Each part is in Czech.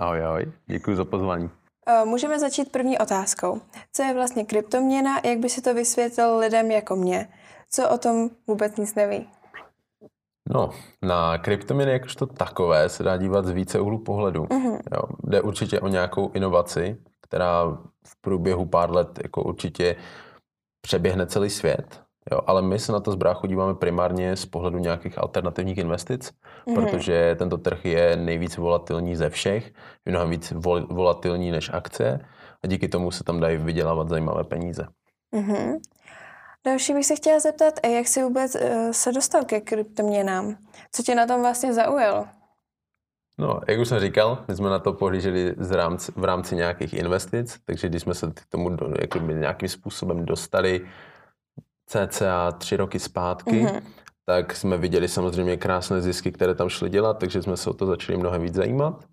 Ahoj, ahoj, děkuji za pozvání. Eh, můžeme začít první otázkou. Co je vlastně kryptoměna, jak by si to vysvětlil lidem jako mě? Co o tom vůbec nic neví? No, na kryptoměny jakožto takové se dá dívat z více úhlu pohledu. Mhm. Jo, jde určitě o nějakou inovaci, která v průběhu pár let jako určitě přeběhne celý svět. Jo, ale my se na to z bráchu díváme primárně z pohledu nějakých alternativních investic, Mhm. protože tento trh je nejvíc volatilní ze všech, je mnohem víc vol, volatilní než akcie a díky tomu se tam dají vydělávat zajímavé peníze. Mhm. Další bych se chtěla zeptat, jak jsi vůbec eh, se dostal ke kryptoměnám? Co tě na tom vlastně zaujalo? No, jak už jsem říkal, my jsme na to pohlíželi z rámci, v rámci nějakých investic, takže když jsme se k tomu do, jakoby nějakým způsobem dostali cca tři roky zpátky, Mhm. tak jsme viděli samozřejmě krásné zisky, které tam šly dělat, takže jsme se o to začali mnohem víc zajímat.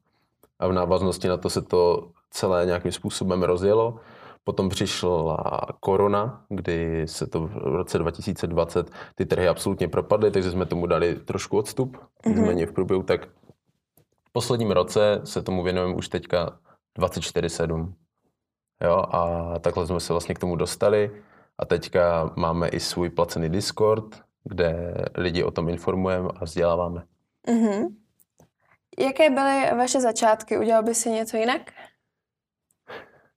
A v návaznosti na to se to celé nějakým způsobem rozjelo. Potom přišla korona, kdy se to v roce 2020 ty trhy absolutně propadly, takže jsme tomu dali trošku odstup. Nicméně v průběhu tak v posledním roce se tomu věnujeme už teďka 24-7. Jo, a takhle jsme se vlastně k tomu dostali. A teďka máme i svůj placený Discord, kde lidi o tom informujeme a vzděláváme. Mhm. Jaké byly vaše začátky? Udělal by si něco jinak?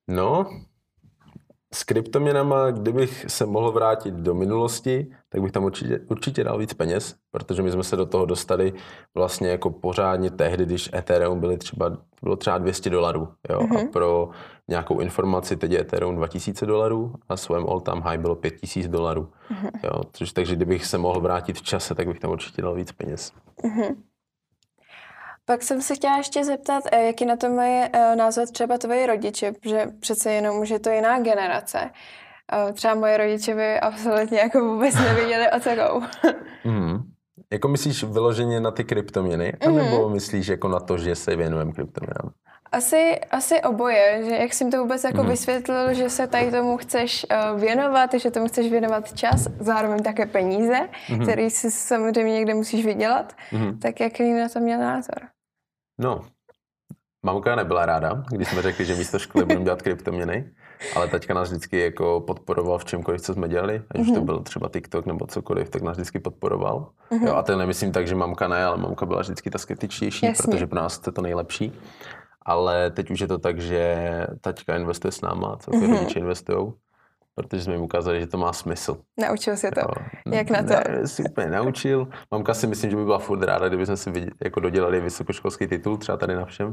No, s kryptoměnama, kdybych se mohl vrátit do minulosti, tak bych tam určitě, určitě dal víc peněz, protože my jsme se do toho dostali vlastně jako pořádně tehdy, když Ethereum byly třeba, bylo třeba 200 dolarů. Jo? Mhm. A pro nějakou informaci, teď je Ethereum 2000 dolarů a svém all time high bylo 5000 dolarů. Mhm. Jo? Což, takže kdybych se mohl vrátit v čase, tak bych tam určitě dal víc peněz. Mhm. Pak jsem se chtěla ještě zeptat, eh, jaký na to mají eh, názor třeba tvoji rodiče, protože přece jenom už je to jiná generace. Třeba moje rodiče by absolutně jako vůbec nevěděli, o co jdou. Mhm. Jako myslíš vyloženě na ty kryptoměny, anebo myslíš jako na to, že se věnujeme kryptoměnám? Asi, asi oboje, že jak jsi jim to vůbec jako Mhm. vysvětlil, že se tady tomu chceš eh, věnovat, že tomu chceš věnovat čas, zároveň také peníze, Mhm. který si samozřejmě někde musíš vydělat, Mhm. tak jaký na to měl názor? No, mamka nebyla ráda, když jsme řekli, že místo školy budeme dělat kryptoměny, ale teďka nás vždycky jako podporoval v čemkoliv, co jsme dělali, ať už to Mhm. byl třeba TikTok nebo cokoliv, tak nás vždycky podporoval. Mhm. Jo, a to nemyslím tak, že mamka ne, ale mamka byla vždycky ta skeptičtější, Jasně. protože pro nás to je to nejlepší. Ale teď už je to tak, že taťka investuje s náma, celkově Mhm. rodiče investujou, protože jsme jim ukázali, že to má smysl. Naučil si to. Jo. Jak na to? Ne, si úplně naučil. Mamka si myslím, že by byla furt ráda, kdyby jsme si vidě- jako dodělali vysokoškolský titul, třeba tady na všem.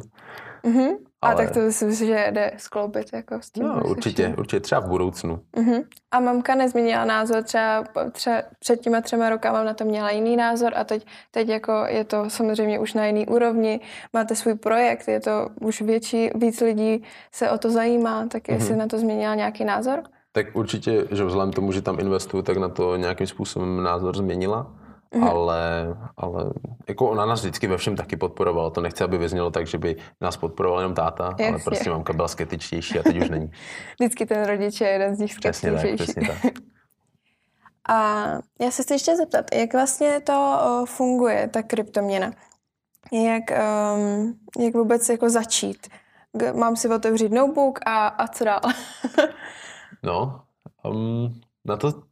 Mhm. A Ale- tak to si myslím, že jde skloubit jako s tím. No, se určitě, vším. určitě třeba v budoucnu. Mhm. A mamka nezměnila názor, třeba, třeba před těma třema rokama na to měla jiný názor a teď, teď jako je to samozřejmě už na jiný úrovni, máte svůj projekt, je to už větší, víc lidí se o to zajímá, tak jestli Mhm. na to změnila nějaký názor? Tak určitě, že vzhledem k tomu, že tam investuju, tak na to nějakým způsobem názor změnila. Mhm. Ale, ale jako ona nás vždycky ve všem taky podporovala. To nechci, aby vyznělo tak, že by nás podporoval jenom táta, ale Jasně. prostě mamka byla skeptičtější a teď už není. Vždycky ten rodič je jeden z nich Přesně tak, přesně tak. A já se chci ještě zeptat, jak vlastně to funguje, ta kryptoměna? Jak, um, jak vůbec jako začít? Mám si otevřít notebook a, a co dál? No, um, na to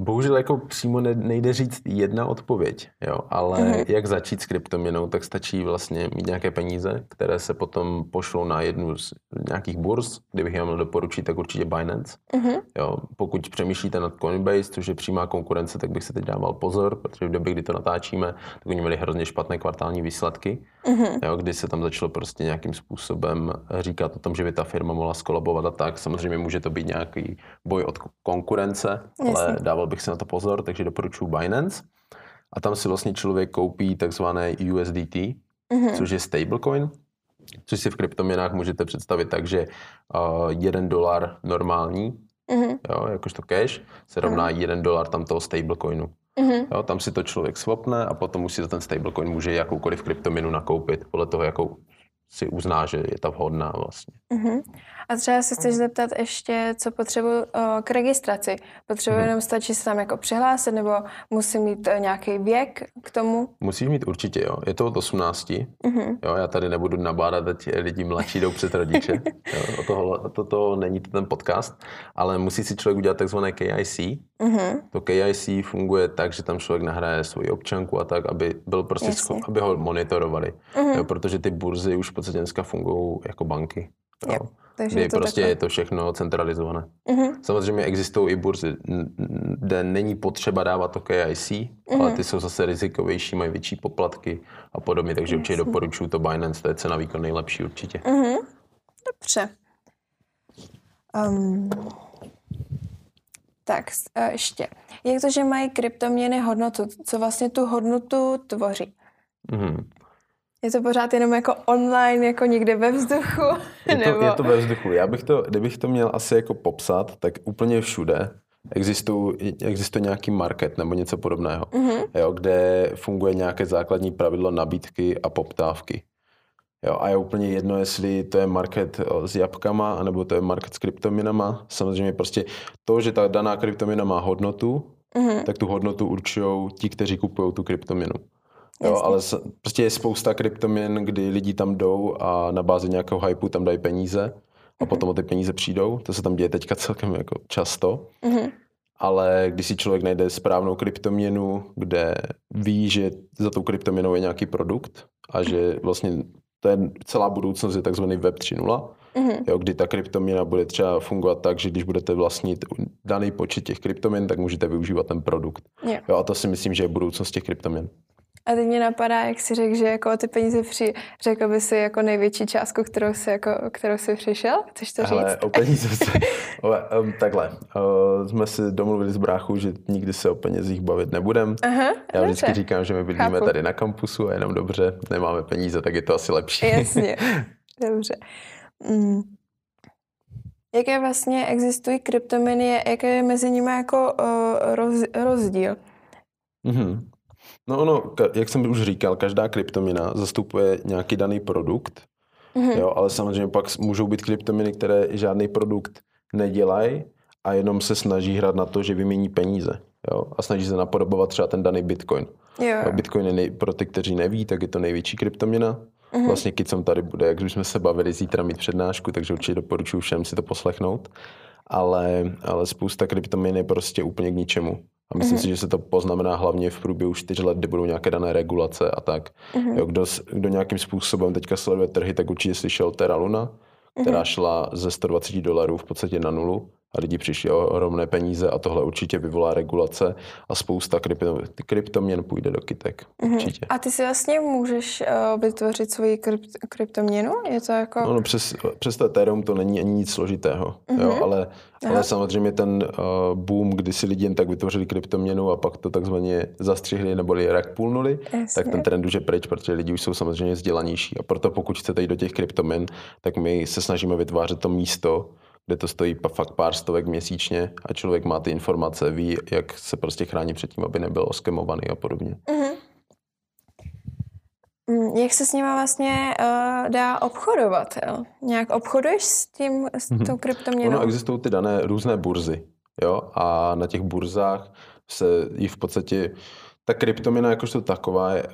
bohužel jako přímo ne, nejde říct jedna odpověď, jo, ale Mhm. jak začít s kryptoměnou, tak stačí vlastně mít nějaké peníze, které se potom pošlou na jednu z nějakých burz, kdybych je měl doporučit, tak určitě Binance. Mhm. Jo, pokud přemýšlíte nad Coinbase, což je přímá konkurence, tak bych se teď dával pozor, protože v době, kdy to natáčíme, tak oni měli hrozně špatné kvartální výsledky, Mhm. jo, kdy se tam začalo prostě nějakým způsobem říkat o tom, že by ta firma mohla skolabovat a tak. Samozřejmě může to být nějaký boj od konkurence, ale Jasně. Dával bych si na to pozor, takže doporučuji Binance. A tam si vlastně člověk koupí takzvané USDT, Mhm. což je stablecoin, což si v kryptoměnách můžete představit tak, že uh, jeden dolar normální, Mhm. jo, jakožto cash, se rovná jeden dolar tam toho stablecoinu. Mhm. Jo, tam si to člověk swapne a potom už si za ten stablecoin může jakoukoliv kryptoměnu nakoupit, podle toho, jakou si uzná, že je ta vhodná vlastně. Uh-huh. A třeba se chceš zeptat ještě, co potřebuji uh, k registraci. Potřebuji uh-huh. jenom stačí se tam jako přihlásit, nebo musím mít uh, nějaký věk k tomu? Musíš mít určitě, jo. Je to od 18. Uh-huh. Jo, já tady nebudu nabádat, ať lidi mladší jdou před rodiče. jo, o toho, to, to není to ten podcast, ale musí si člověk udělat takzvané KIC. Uh-huh. To KIC funguje tak, že tam člověk nahraje svoji občanku a tak, aby byl prostě scho- aby ho monitorovali. Uh-huh. Jo, protože ty burzy už v podstatě dneska fungují jako banky. Jo. Jo. Takže je to prostě takhle. je to všechno centralizované. Uh-huh. Samozřejmě existují i burzy, kde není potřeba dávat to KIC, uh-huh. ale ty jsou zase rizikovější, mají větší poplatky a podobně, takže určitě doporučuji to Binance, to je cena výkon nejlepší určitě. Uh-huh. Dobře. Um, tak ještě. Jak to, že mají kryptoměny hodnotu? Co vlastně tu hodnotu tvoří? Uh-huh. Je to pořád jenom jako online, jako někde ve vzduchu? Je to, nebo... je to ve vzduchu. Já bych to, kdybych to měl asi jako popsat, tak úplně všude existuje, existuje nějaký market nebo něco podobného, mm-hmm. jo, kde funguje nějaké základní pravidlo nabídky a poptávky. Jo, a je úplně jedno, jestli to je market s jabkama, anebo to je market s kryptominama. Samozřejmě prostě to, že ta daná kryptomina má hodnotu, mm-hmm. tak tu hodnotu určují ti, kteří kupují tu kryptominu. Jo, ale prostě je spousta kryptoměn, kdy lidi tam jdou a na bázi nějakého hypeu tam dají peníze a potom o ty peníze přijdou. To se tam děje teďka celkem jako často. Mm-hmm. Ale když si člověk najde správnou kryptoměnu, kde ví, že za tou kryptoměnou je nějaký produkt a že vlastně to je celá budoucnost je takzvaný Web 3.0, mm-hmm. jo, kdy ta kryptoměna bude třeba fungovat tak, že když budete vlastnit daný počet těch kryptoměn, tak můžete využívat ten produkt. Yeah. Jo, a to si myslím, že je budoucnost těch kryptoměn. A teď mě napadá, jak si řekl, že jako ty peníze při, řekl by si jako největší částku, kterou si, jako, kterou si přišel? Chceš to Hele, říct? o peníze se, o, um, takhle, uh, jsme si domluvili s bráchou, že nikdy se o penězích bavit nebudem. Aha, Já vždycky dobře. říkám, že my bydlíme Chápu. tady na kampusu a jenom dobře, nemáme peníze, tak je to asi lepší. Jasně, dobře. Mm. Jaké vlastně existují kryptomeny, jaké je mezi nimi jako uh, roz, rozdíl? Mm-hmm. No ono, jak jsem už říkal, každá kryptomina zastupuje nějaký daný produkt, mm-hmm. jo, ale samozřejmě pak můžou být kryptominy, které žádný produkt nedělají a jenom se snaží hrát na to, že vymění peníze. Jo, a snaží se napodobovat třeba ten daný Bitcoin. Jo. Bitcoin je nej, pro ty, kteří neví, tak je to největší kryptomina. Mm-hmm. Vlastně jsem tady bude, jak už jsme se bavili, zítra mít přednášku, takže určitě doporučuji všem si to poslechnout. Ale, ale spousta kryptomin je prostě úplně k ničemu. A myslím mm-hmm. si, že se to poznamená hlavně v průběhu čtyř let, kdy budou nějaké dané regulace a tak. Mm-hmm. Jo, kdo, kdo nějakým způsobem teďka sleduje trhy, tak určitě slyšel Terra Luna, která mm-hmm. šla ze 120 dolarů v podstatě na nulu a lidi přišli o ohromné peníze a tohle určitě vyvolá regulace a spousta krypto, kryptoměn půjde do kytek. Mm-hmm. Určitě. A ty si vlastně můžeš uh, vytvořit svoji krypt, kryptoměnu? Je to jako... No, no přes, přes to Ethereum to není ani nic složitého, mm-hmm. jo, ale, ale samozřejmě ten uh, boom, kdy si lidi jen tak vytvořili kryptoměnu a pak to takzvaně zastřihli nebo je rak půlnuli, tak ten trend už je pryč, protože lidi už jsou samozřejmě vzdělanější a proto pokud chcete jít do těch kryptoměn, tak my se snažíme vytvářet to místo, kde to stojí fakt pár stovek měsíčně a člověk má ty informace, ví, jak se prostě chrání před tím, aby nebyl oskemovaný a podobně. Mm-hmm. Jak se s nimi vlastně uh, dá obchodovat? Jo? Nějak obchoduješ s tím, s mm-hmm. tou kryptoměnou? Ono existují ty dané různé burzy, jo, a na těch burzách se jí v podstatě ta kryptoměna jakožto taková je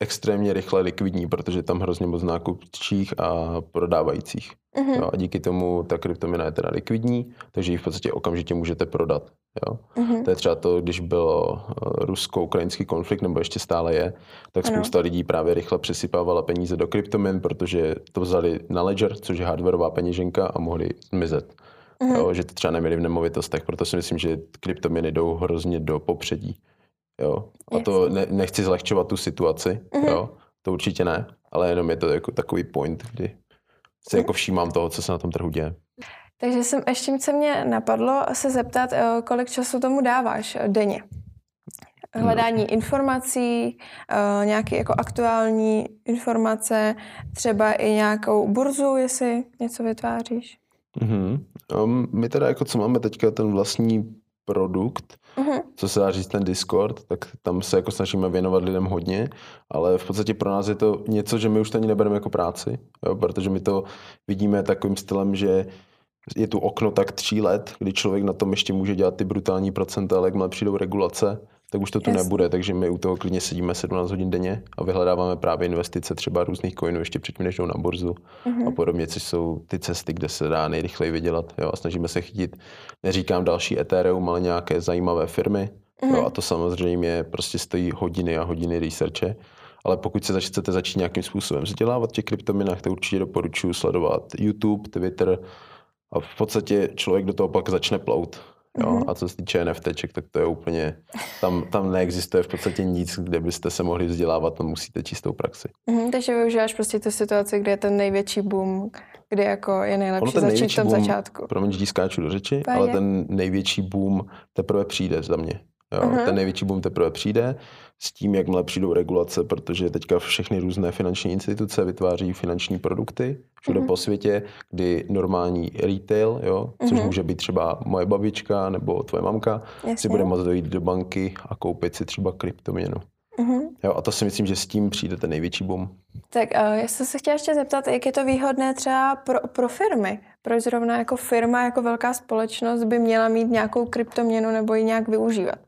extrémně rychle likvidní, protože tam hrozně moc nákupčích a prodávajících. Uh-huh. Jo, a díky tomu ta kryptomina je teda likvidní, takže ji v podstatě okamžitě můžete prodat. Jo. Uh-huh. To je třeba to, když byl eh, rusko-ukrajinský konflikt, nebo ještě stále je, tak spousta uh-huh. lidí právě rychle přesypávala peníze do kryptomin, protože to vzali na Ledger, což je hardwareová peněženka a mohli zmizet. Uh-huh. Jo, že to třeba neměli v nemovitostech, proto si myslím, že kryptominy jdou hrozně do popředí. Jo? A to ne, nechci zlehčovat tu situaci, mm-hmm. jo? to určitě ne, ale jenom je to jako takový point, kdy si jako všímám toho, co se na tom trhu děje. Takže jsem ještě se mě napadlo se zeptat, eh, kolik času tomu dáváš eh, denně? Hledání no. informací, eh, nějaké jako aktuální informace, třeba i nějakou burzu, jestli něco vytváříš? Mm-hmm. Um, my teda jako co máme teďka ten vlastní produkt, Uh-huh. Co se dá říct ten Discord, tak tam se jako snažíme věnovat lidem hodně, ale v podstatě pro nás je to něco, že my už to ani nebereme jako práci, jo, protože my to vidíme takovým stylem, že je tu okno tak tří let, kdy člověk na tom ještě může dělat ty brutální procenta, ale jakmile přijdou regulace, tak už to tu yes. nebude, takže my u toho klidně sedíme 17 hodin denně a vyhledáváme právě investice třeba různých coinů ještě předtím, než jdou na burzu mm-hmm. a podobně, což jsou ty cesty, kde se dá nejrychleji vydělat. Jo, a snažíme se chytit, neříkám další Ethereum, ale nějaké zajímavé firmy. Mm-hmm. Jo, mhm. a to samozřejmě prostě stojí hodiny a hodiny researche. Ale pokud se chcete začít nějakým způsobem vzdělávat těch kryptominách, tak určitě doporučuji sledovat YouTube, Twitter, a v podstatě člověk do toho pak začne plout. Jo? Mm-hmm. A co se týče NFTček, tak to je úplně, tam, tam neexistuje v podstatě nic, kde byste se mohli vzdělávat, tam musíte čistou praxi. Mm-hmm, takže využíváš prostě tu situaci, kde je ten největší boom, kde jako je nejlepší začít v tom boom, začátku. Promiň, že skáču do řeči, Páně. ale ten největší boom teprve přijde za mě. Jo? Uh-huh. Ten největší boom teprve přijde s tím, jakmile přijdou regulace, protože teďka všechny různé finanční instituce vytváří finanční produkty všude uh-huh. po světě, kdy normální retail, jo, což uh-huh. může být třeba moje babička nebo tvoje mamka, Jasně. si bude moct dojít do banky a koupit si třeba kryptoměnu. Uh-huh. Jo, a to si myslím, že s tím přijde ten největší boom. Tak uh, já jsem se chtěla ještě zeptat, jak je to výhodné třeba pro, pro firmy? Proč zrovna jako firma, jako velká společnost by měla mít nějakou kryptoměnu nebo ji nějak využívat?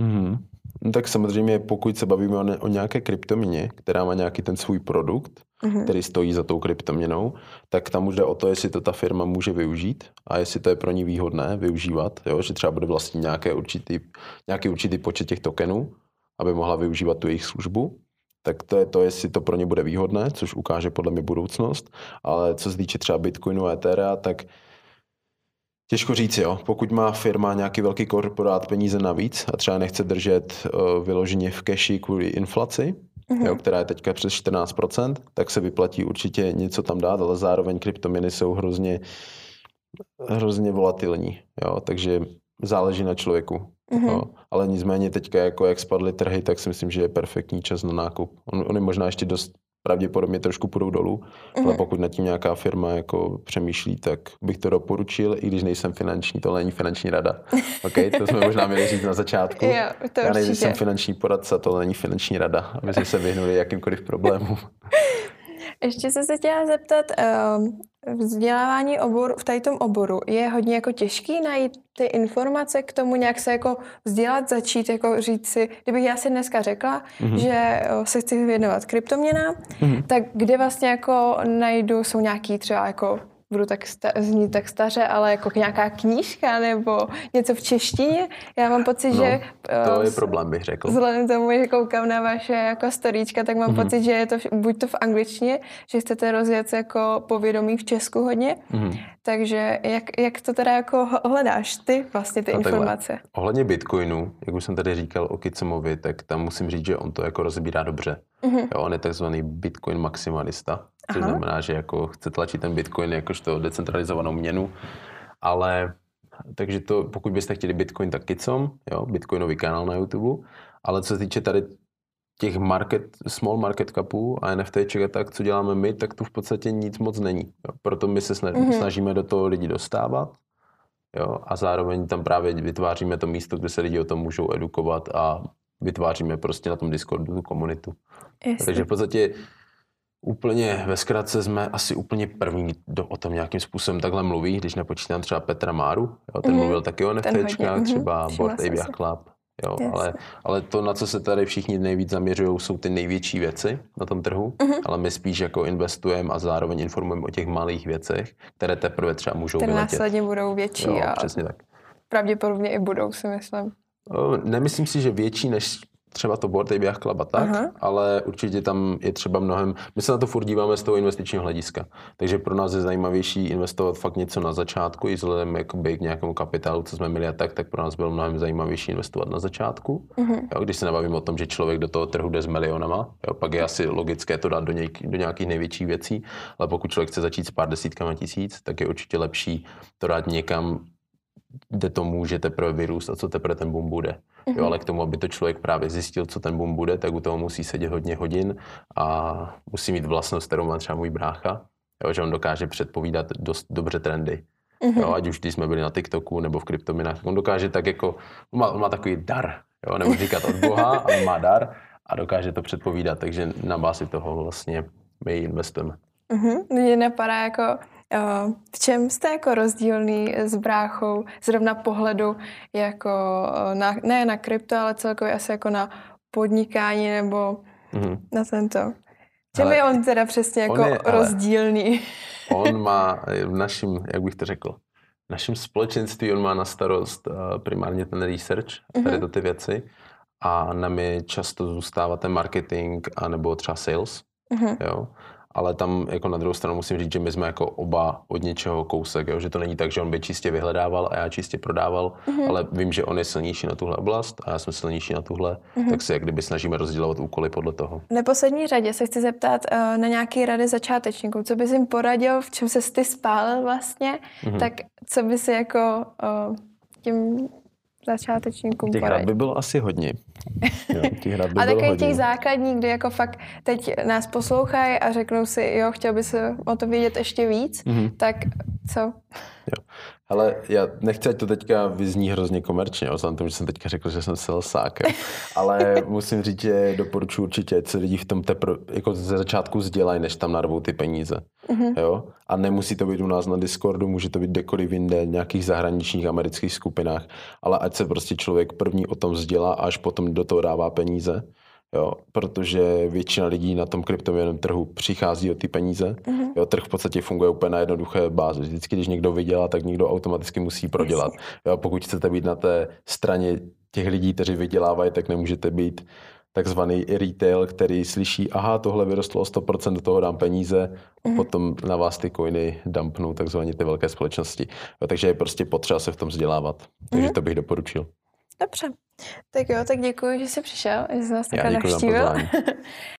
Mm-hmm. No tak samozřejmě, pokud se bavíme o, ne, o nějaké kryptoměně, která má nějaký ten svůj produkt, mm-hmm. který stojí za tou kryptoměnou, tak tam už jde o to, jestli to ta firma může využít a jestli to je pro ní výhodné využívat, jo? že třeba bude vlastnit nějaké určitý, nějaký určitý počet těch tokenů, aby mohla využívat tu jejich službu. Tak to je to, jestli to pro ně bude výhodné, což ukáže podle mě budoucnost. Ale co se týče třeba Bitcoinu a Etherea, tak Těžko říct, jo. Pokud má firma nějaký velký korporát peníze navíc a třeba nechce držet uh, vyloženě v keši kvůli inflaci, mm-hmm. jo, která je teďka přes 14%, tak se vyplatí určitě něco tam dát, ale zároveň kryptominy jsou hrozně, hrozně volatilní, jo. Takže záleží na člověku. Mm-hmm. Jo. Ale nicméně teďka, jako jak spadly trhy, tak si myslím, že je perfektní čas na nákup. On, on je možná ještě dost pravděpodobně trošku půjdou dolů, mm-hmm. ale pokud nad tím nějaká firma jako přemýšlí, tak bych to doporučil, i když nejsem finanční, to není finanční rada. Okay? To jsme možná měli říct na začátku. jo, to Já nejsem finanční poradce, to není finanční rada, aby jsme se vyhnuli jakýmkoliv problémům. Ještě jsem se chtěla zeptat, ehm, vzdělávání obor, v tady tom oboru je hodně jako těžký najít ty informace k tomu, nějak se jako vzdělat, začít jako říct si, kdybych já si dneska řekla, mm-hmm. že se chci věnovat kryptoměnám, mm-hmm. tak kde vlastně jako najdu, jsou nějaký třeba jako budu tak sta- znít tak staře, ale jako nějaká knížka nebo něco v češtině. Já mám pocit, no, že... To je problém, bych řekl. Vzhledem tomu, že koukám na vaše jako storíčka, tak mám mm-hmm. pocit, že je to buď to v angličtině, že chcete rozjet jako povědomí v Česku hodně. Mm-hmm. Takže jak, jak to teda jako hledáš ty vlastně ty no, informace? Takhle. Ohledně Bitcoinu, jak už jsem tady říkal o Kicemovi, tak tam musím říct, že on to jako rozbírá dobře. Mm-hmm. Jo, on je takzvaný Bitcoin maximalista. Což Aha. znamená, že jako chce tlačit ten Bitcoin jakožto decentralizovanou měnu, ale takže to, pokud byste chtěli Bitcoin, tak Kicom, jo, Bitcoinový kanál na YouTube, ale co se týče tady těch market, small market capů a NFTček a tak, co děláme my, tak tu v podstatě nic moc není. Jo. Proto my se mm-hmm. snažíme do toho lidi dostávat jo, a zároveň tam právě vytváříme to místo, kde se lidi o tom můžou edukovat a vytváříme prostě na tom Discordu tu komunitu. Jasně. Takže v podstatě Úplně ve zkratce jsme asi úplně první, kdo o tom nějakým způsobem takhle mluví, když nepočítám třeba Petra Máru, jo, ten mm-hmm. mluvil taky o NFTčkách, mhm. třeba mm-hmm. Board Ape Club, jo, ale, ale to, na co se tady všichni nejvíc zaměřují, jsou ty největší věci na tom trhu, mm-hmm. ale my spíš jako investujeme a zároveň informujeme o těch malých věcech, které teprve třeba můžou Které následně budou větší jo, a přesně tak. pravděpodobně i budou, si myslím. Nemyslím si, že větší než třeba to board ABI Club a tak, Aha. ale určitě tam je třeba mnohem, my se na to furt díváme z toho investičního hlediska, takže pro nás je zajímavější investovat fakt něco na začátku, i vzhledem jakoby k nějakému kapitálu, co jsme měli a tak, tak pro nás bylo mnohem zajímavější investovat na začátku, uh-huh. jo, když se nebavím o tom, že člověk do toho trhu jde s milionama, jo, pak je asi logické to dát do, něj, do nějakých největších věcí, ale pokud člověk chce začít s pár desítkami tisíc, tak je určitě lepší to dát někam kde to může teprve vyrůst a co teprve ten boom bude. Mm-hmm. Jo, mhm. ale k tomu, aby to člověk právě zjistil, co ten boom bude, tak u toho musí sedět hodně hodin a musí mít vlastnost, kterou má třeba můj brácha, jo, že on dokáže předpovídat dost dobře trendy. Mm-hmm. Jo, ať už když jsme byli na TikToku nebo v kryptominách, on dokáže tak jako, on má, on má takový dar, jo, nebo říkat od Boha, ale má dar a dokáže to předpovídat, takže na bázi toho vlastně my investujeme. Mm-hmm. Mě napadá jako, v čem jste jako rozdílný s bráchou, zrovna pohledu jako na, ne na krypto, ale celkově asi jako na podnikání nebo mm-hmm. na tento. Čem ale je on teda přesně jako je, rozdílný? On má v našem, jak bych to řekl, v našem společenství on má na starost primárně ten research, mm-hmm. tady to ty věci a nám je často zůstává ten marketing a nebo třeba sales. Mm-hmm. Jo? Ale tam jako na druhou stranu musím říct, že my jsme jako oba od něčeho kousek, jo? že to není tak, že on by čistě vyhledával a já čistě prodával, mm-hmm. ale vím, že on je silnější na tuhle oblast a já jsem silnější na tuhle, mm-hmm. tak se jak kdyby snažíme rozdělovat úkoly podle toho. V neposlední řadě se chci zeptat uh, na nějaké rady začátečníků. Co bys jim poradil, v čem se ty spálil vlastně, mm-hmm. tak co by si jako uh, tím začátečníkům Těch hrad by bylo asi hodně. Jo, těch hrad by a takový těch základních, kdy jako fakt teď nás poslouchají a řeknou si, jo, chtěl by se o to vědět ještě víc, mm-hmm. tak co? Jo. Ale já nechci, ať to teďka vyzní hrozně komerčně, vzhledem tomu, že jsem teďka řekl, že jsem sák, ale musím říct, že doporučuji určitě, ať se lidi v tom tepr, jako ze začátku vzdělají, než tam narvou ty peníze. Mm-hmm. Jo? A nemusí to být u nás na Discordu, může to být kdekoliv jinde, v nějakých zahraničních amerických skupinách, ale ať se prostě člověk první o tom vzdělá, až potom do toho dává peníze jo, protože většina lidí na tom kryptoměnovém trhu přichází o ty peníze. Mm-hmm. Jo, trh v podstatě funguje úplně na jednoduché bázi. Vždycky, když někdo vydělá, tak někdo automaticky musí prodělat. Jo, pokud chcete být na té straně těch lidí, kteří vydělávají, tak nemůžete být takzvaný retail, který slyší, aha, tohle vyrostlo o 100%, do toho dám peníze a mm-hmm. potom na vás ty coiny dumpnou takzvaně ty velké společnosti. Jo, takže je prostě potřeba se v tom vzdělávat. Takže mm-hmm. to bych doporučil. Dobře. Tak jo, tak děkuji, že jsi přišel, že jsi nás takhle navštívil.